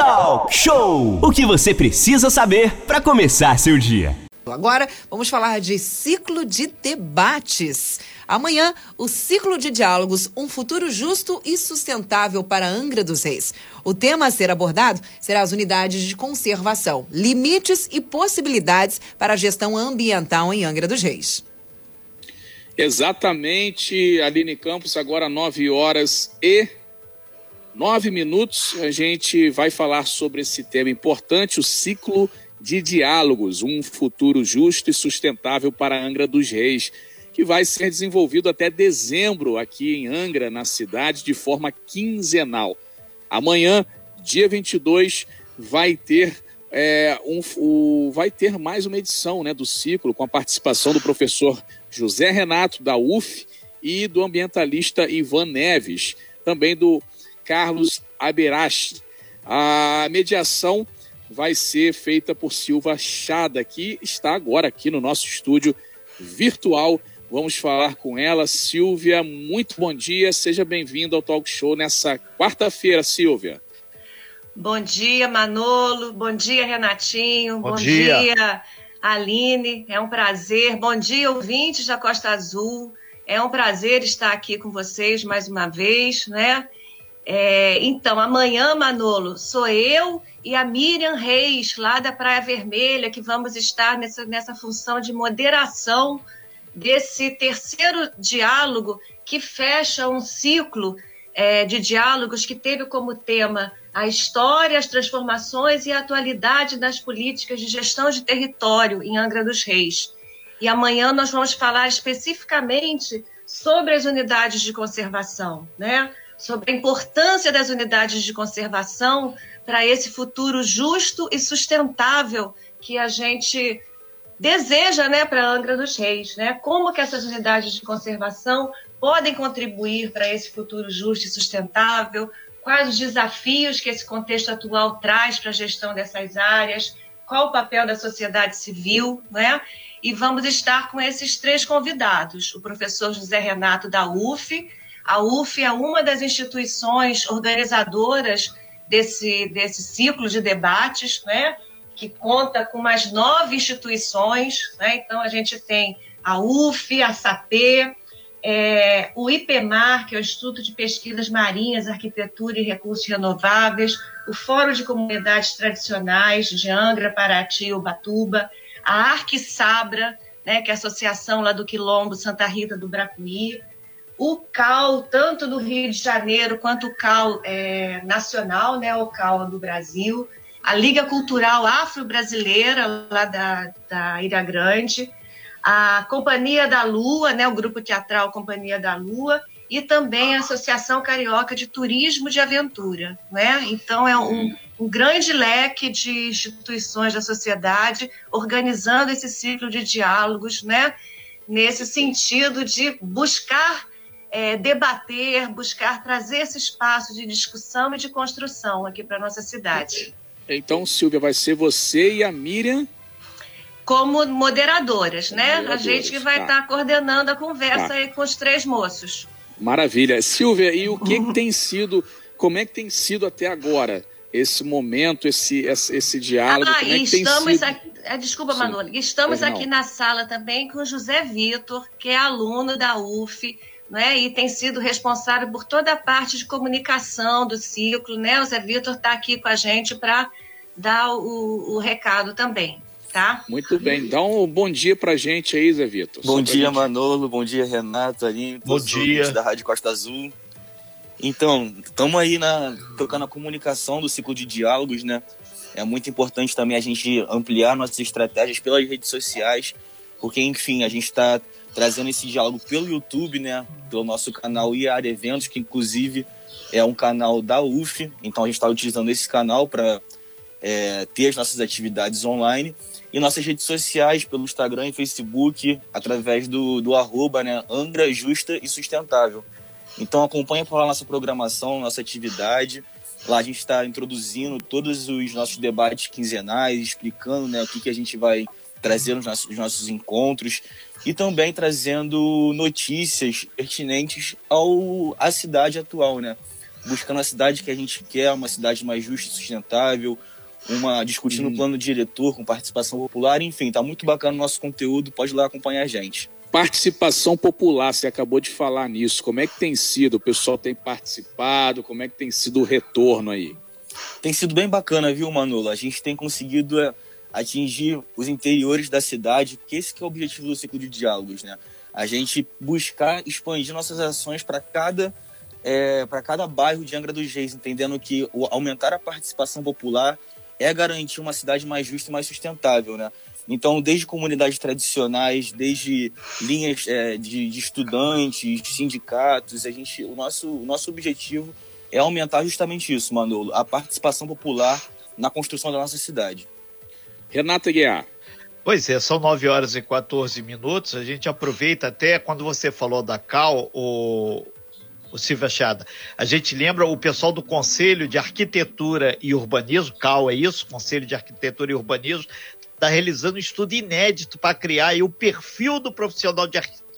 Talk Show! O que você precisa saber para começar seu dia. Agora vamos falar de ciclo de debates. Amanhã, o ciclo de diálogos Um Futuro Justo e Sustentável para Angra dos Reis. O tema a ser abordado será as unidades de conservação, limites e possibilidades para a gestão ambiental em Angra dos Reis. Exatamente, Aline Campos, agora 9 horas e 9 minutos. A gente vai falar sobre esse tema importante, o ciclo de diálogos, um futuro justo e sustentável para Angra dos Reis, que vai ser desenvolvido até dezembro aqui em Angra, na cidade, de forma quinzenal. Amanhã, dia 22, vai ter é, um, o, vai ter mais uma edição né, do ciclo, com a participação do professor José Renato, da UF, e do ambientalista Ivan Neves, também do Carlos Aberache. A mediação vai ser feita por Silva Chada, que está agora aqui no nosso estúdio virtual. Vamos falar com ela. Silvia, muito bom dia. Seja bem-vinda ao Talk Show nessa quarta-feira, Silvia. Bom dia, Manolo. Bom dia, Renatinho. Bom, Bom dia. dia, Aline. É um prazer. Bom dia, ouvintes da Costa Azul. É um prazer estar aqui com vocês mais uma vez, né? É, então, amanhã, Manolo, sou eu e a Miriam Reis, lá da Praia Vermelha, que vamos estar nessa, nessa função de moderação desse terceiro diálogo que fecha um ciclo é, de diálogos que teve como tema a história, as transformações e a atualidade das políticas de gestão de território em Angra dos Reis. E amanhã nós vamos falar especificamente sobre as unidades de conservação, né? Sobre a importância das unidades de conservação para esse futuro justo e sustentável que a gente deseja né, para Angra dos Reis. Né? Como que essas unidades de conservação podem contribuir para esse futuro justo e sustentável, quais os desafios que esse contexto atual traz para a gestão dessas áreas, qual o papel da sociedade civil, né? E vamos estar com esses três convidados: o professor José Renato da UF. A UF é uma das instituições organizadoras desse, desse ciclo de debates, né? Que conta com mais nove instituições, né? Então a gente tem a UF, a SAP, é, o IPMAR, que é o Instituto de Pesquisas Marinhas, Arquitetura e Recursos Renováveis, o Fórum de Comunidades Tradicionais de Angra, Paraty e Ubatuba, a Arquisabra, né, que é a associação lá do Quilombo Santa Rita do Bracuí, o CAL, tanto do Rio de Janeiro quanto o CAL é, nacional, né, o CAL do Brasil, a Liga Cultural Afro-Brasileira, lá da, da Ilha Grande, a Companhia da Lua, né, o grupo teatral Companhia da Lua, e também a Associação Carioca de Turismo de Aventura. Né? Então, é um, um grande leque de instituições da sociedade organizando esse ciclo de diálogos, né? nesse sentido de buscar é, debater, buscar trazer esse espaço de discussão e de construção aqui para a nossa cidade. Então, Silvia, vai ser você e a Miriam como moderadoras, né? Moderadoras, a gente que vai estar tá. tá coordenando a conversa tá. aí com os três moços. Maravilha. Silvia, e o que, que tem sido, como é que tem sido até agora esse momento, esse, esse, esse diálogo? Ah, é que estamos aqui, ah, desculpa, Manolo, estamos aqui na sala também com o José Vitor, que é aluno da UF, né, e tem sido responsável por toda a parte de comunicação do ciclo, né? O Zé Vitor está aqui com a gente para dar o, o recado também tá? Muito bem. Dá um bom dia pra gente aí, Zé Vitor. Bom dia, gente... Manolo. Bom dia, Renato, ali. Bom dia. Da Rádio Costa Azul. Então, estamos aí na, tocando a comunicação do ciclo de diálogos, né? É muito importante também a gente ampliar nossas estratégias pelas redes sociais, porque, enfim, a gente está trazendo esse diálogo pelo YouTube, né? Pelo nosso canal IAR Eventos, que inclusive é um canal da UF, então a gente está utilizando esse canal para é, ter as nossas atividades online e nossas redes sociais, pelo Instagram e Facebook, através do, do arroba, né, Angra Justa e Sustentável. Então acompanha por lá nossa programação, nossa atividade. Lá a gente está introduzindo todos os nossos debates quinzenais, explicando né, o que, que a gente vai trazer nos nossos, nos nossos encontros e também trazendo notícias pertinentes ao, à cidade atual, né? buscando a cidade que a gente quer, uma cidade mais justa e sustentável, uma discutindo o plano diretor com participação popular, enfim, tá muito bacana o nosso conteúdo, pode ir lá acompanhar a gente. Participação popular, você acabou de falar nisso. Como é que tem sido? O pessoal tem participado? Como é que tem sido o retorno aí? Tem sido bem bacana, viu, Manolo? A gente tem conseguido é, atingir os interiores da cidade, porque esse é o objetivo do ciclo de diálogos, né? A gente buscar expandir nossas ações para cada é, para cada bairro de Angra dos Reis, entendendo que aumentar a participação popular é garantir uma cidade mais justa e mais sustentável, né? Então, desde comunidades tradicionais, desde linhas é, de, de, estudantes, sindicatos, a gente, o nosso, o nosso objetivo é aumentar justamente isso, Manolo, a participação popular na construção da nossa cidade. Renata Guiar. Pois é, são 9 horas e 14 minutos. A gente aproveita até quando você falou da Cal, o, o Silvio Achada. A gente lembra o pessoal do Conselho de Arquitetura e Urbanismo, CAL é isso, Conselho de Arquitetura e Urbanismo, está realizando um estudo inédito para criar o perfil do profissional de arquitetura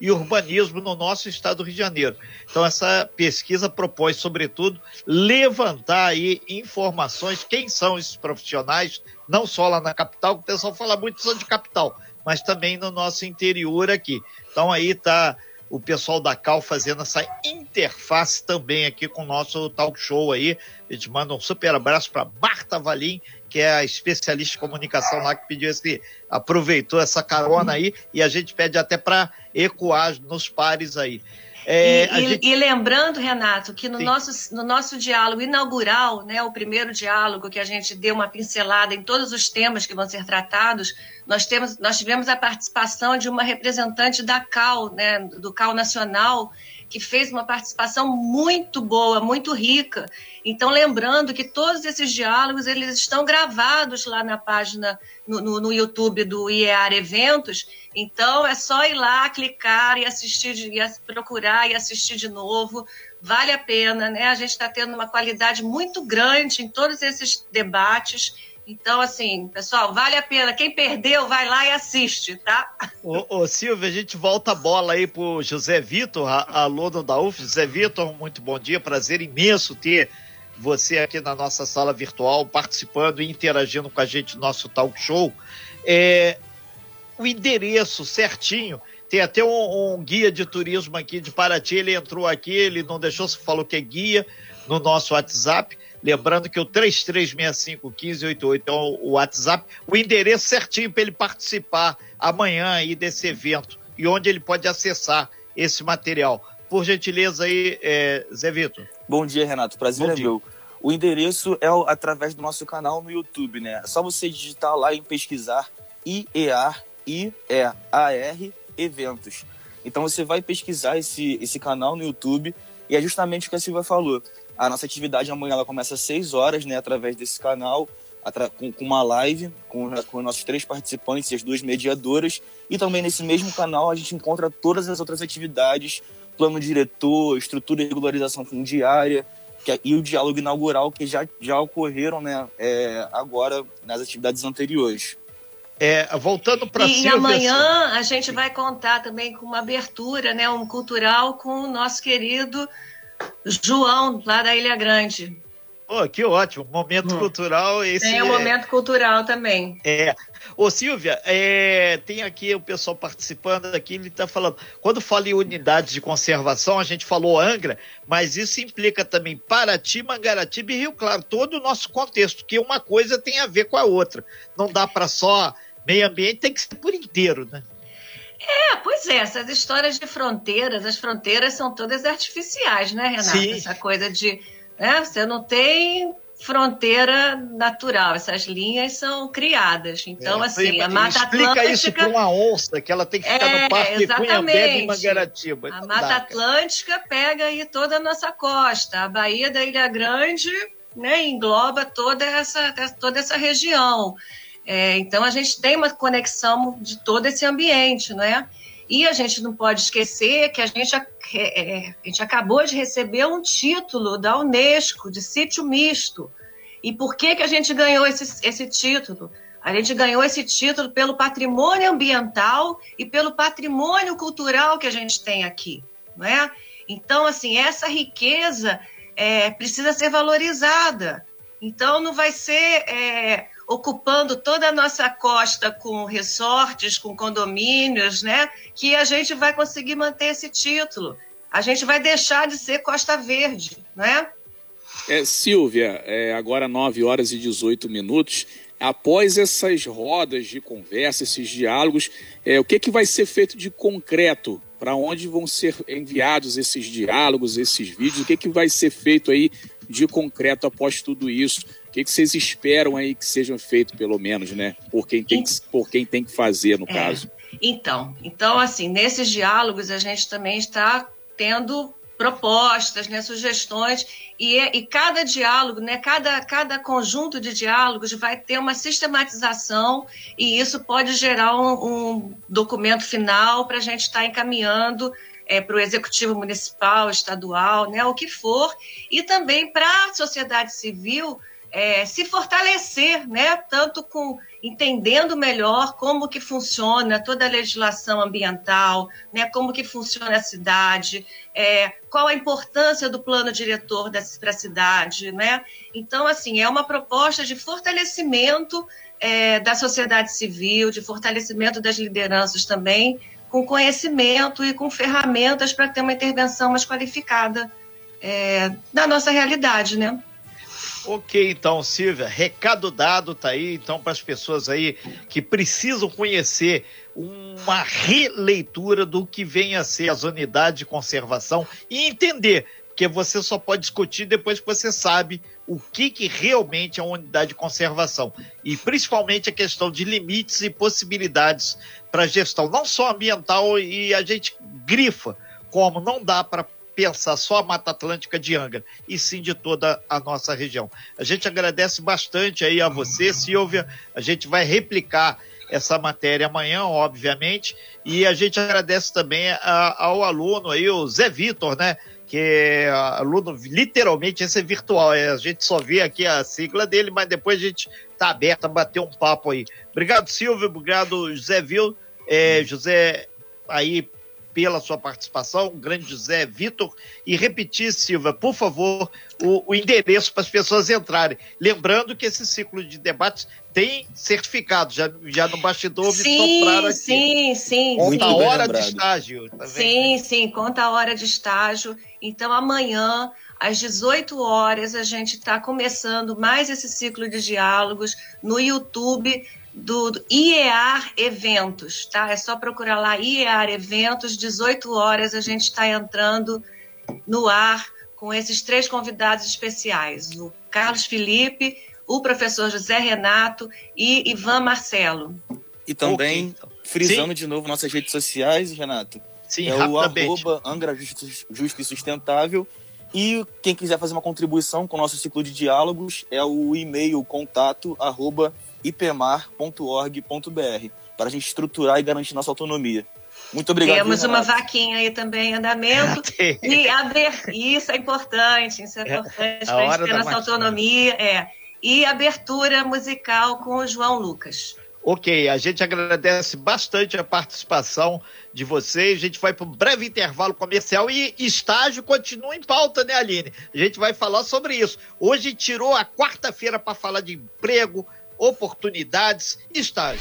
e urbanismo no nosso estado do Rio de Janeiro. Então essa pesquisa propõe, sobretudo, levantar aí informações, quem são esses profissionais, não só lá na capital, que o pessoal fala muito só de capital, mas também no nosso interior aqui. Então aí está o pessoal da Cal fazendo essa interface também aqui com o nosso talk show aí. A gente manda um super abraço para Marta Valim, que é a especialista de comunicação lá que pediu esse, aproveitou essa carona aí e a gente pede até para ecoar nos pares aí. É, e, gente... e, lembrando, Renato, que no nosso, no nosso diálogo inaugural, né, o primeiro diálogo que a gente deu uma pincelada em todos os temas que vão ser tratados, nós, temos, nós tivemos a participação de uma representante da CAL, né, do CAL Nacional, que fez uma participação muito boa, muito rica. Então, lembrando que todos esses diálogos eles estão gravados lá na página, no, no, no YouTube do IEAR Eventos. Então, é só ir lá, clicar e assistir, e procurar e assistir de novo. Vale a pena, né? A gente está tendo uma qualidade muito grande em todos esses debates então, assim, pessoal, vale a pena. Quem perdeu, vai lá e assiste, tá? Ô, ô Silvia, a gente volta a bola aí pro José Vitor, aluno da UF. José Vitor, muito bom dia, prazer imenso ter você aqui na nossa sala virtual, participando e interagindo com a gente no nosso talk show. É, o endereço certinho, tem até um, um, guia de turismo aqui de Paraty, ele entrou aqui, ele não deixou, falou que é guia no nosso WhatsApp. Lembrando que o 33651588 é o WhatsApp, o endereço certinho para ele participar amanhã aí desse evento e onde ele pode acessar esse material. Por gentileza aí, é, Zé Vitor. Bom dia, Renato. Prazer Bom é meu. O endereço é através do nosso canal no YouTube, né? É só você digitar lá e pesquisar IEAR, I-E-A-R, eventos. Então você vai pesquisar esse, esse canal no YouTube e é justamente o que a Silvia falou. A nossa atividade amanhã ela começa às 6 horas, né, através desse canal, com, com uma live com, com nossos três participantes e as duas mediadoras. E também nesse mesmo canal a gente encontra todas as outras atividades, plano diretor, estrutura e regularização fundiária, que, é, e o diálogo inaugural que já, já ocorreram né, é, agora nas atividades anteriores. É, voltando para E amanhã a gente vai contar também com uma abertura, né, um cultural com o nosso querido João, lá da Ilha Grande. Oh, que ótimo, momento hum. cultural. Esse tem o é... momento cultural também. É. Ô Silvia, é... tem aqui o pessoal participando aqui, ele está falando, quando fala em unidades de conservação, a gente falou Angra, mas isso implica também Paraty, Mangaratiba e Rio Claro, todo o nosso contexto, que uma coisa tem a ver com a outra. Não dá para só meio ambiente, tem que ser por inteiro, né? É, pois é, essas histórias de fronteiras, as fronteiras são todas artificiais, né, Renata? Sim. Essa coisa de. Né, você não tem fronteira natural, essas linhas são criadas. Então, é, assim, a Mata explica Atlântica... isso para uma onça, que ela tem que ficar é, no parque Cunhambé e Mangaratiba. A Mata Atlântica pega aí toda a nossa costa, a Baía da Ilha Grande né, engloba toda essa, toda essa região. É, então a gente tem uma conexão de todo esse ambiente, né? E a gente não pode esquecer que a gente, é, é, a gente acabou de receber um título da Unesco de sítio misto. E por que, que a gente ganhou esse, esse título? A gente ganhou esse título pelo patrimônio ambiental e pelo patrimônio cultural que a gente tem aqui, não é? Então, assim, essa riqueza é, precisa ser valorizada. Então, não vai ser é, ocupando toda a nossa costa com resortes, com condomínios, né? Que a gente vai conseguir manter esse título. A gente vai deixar de ser Costa Verde, né? É, Silvia, é, agora 9 horas e 18 minutos. Após essas rodas de conversa, esses diálogos, é, o que, que vai ser feito de concreto? Para onde vão ser enviados esses diálogos, esses vídeos? O que, que vai ser feito aí de concreto após tudo isso? O que, que vocês esperam aí que seja feito, pelo menos, né? Por quem tem que, por quem tem que fazer, no é, caso. Então, então, assim, nesses diálogos a gente também está tendo propostas, né, sugestões, e, e cada diálogo, né, cada, cada conjunto de diálogos vai ter uma sistematização, e isso pode gerar um, um documento final para a gente estar tá encaminhando é, para o executivo municipal, estadual, né, o que for, e também para a sociedade civil é, se fortalecer, né, tanto com entendendo melhor como que funciona toda a legislação ambiental, né, como que funciona a cidade, é, qual a importância do plano diretor para a cidade, né? Então, assim, é uma proposta de fortalecimento é, da sociedade civil, de fortalecimento das lideranças também, com conhecimento e com ferramentas para ter uma intervenção mais qualificada é, da nossa realidade, né? Ok, então, Silvia, recado dado tá aí, então, para as pessoas aí que precisam conhecer uma releitura do que vem a ser as unidades de conservação e entender, porque você só pode discutir depois que você sabe o que, que realmente é uma unidade de conservação. E principalmente a questão de limites e possibilidades para gestão, não só ambiental e a gente grifa como não dá para pensar só a Mata Atlântica de Angra, e sim de toda a nossa região. A gente agradece bastante aí a você, Silvia. A gente vai replicar essa matéria amanhã, obviamente, e a gente agradece também a, ao aluno aí, o Zé Vitor, né? Que é aluno, literalmente, esse é virtual, é, a gente só vê aqui a sigla dele, mas depois a gente está aberto a bater um papo aí. Obrigado, Silvio, obrigado, José Vil, é, José aí pela sua participação, o grande José Vitor, e repetir, Silva, por favor, o, o endereço para as pessoas entrarem. Lembrando que esse ciclo de debates tem certificado, já, já no bastidor sim, me aqui. Sim, sim, Conta a hora lembrado. de estágio. Tá sim, sim, conta a hora de estágio. Então, amanhã, às 18 horas, a gente está começando mais esse ciclo de diálogos no YouTube do, do IEAR Eventos, tá? É só procurar lá IEAR Eventos, 18 horas a gente está entrando no ar com esses três convidados especiais, o Carlos Felipe, o professor José Renato e Ivan Marcelo. E também, okay. frisando Sim. de novo nossas redes sociais, Renato, Sim, é o arroba Angra Justo, Justo e Sustentável. E quem quiser fazer uma contribuição com o nosso ciclo de diálogos é o e-mail contato arroba ipmar.org.br, para a gente estruturar e garantir nossa autonomia. Muito obrigado. Temos uma vaquinha aí também em andamento. e aber... Isso é importante, isso é, é importante para a gente ter nossa autonomia. É. E abertura musical com o João Lucas. Ok, a gente agradece bastante a participação de vocês. A gente vai para um breve intervalo comercial e estágio continua em pauta, né, Aline? A gente vai falar sobre isso. Hoje tirou a quarta-feira para falar de emprego, oportunidades e estágio.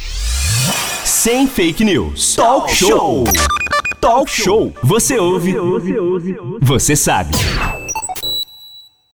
Sem fake news. Talk show. Talk show. Você ouve. Você sabe.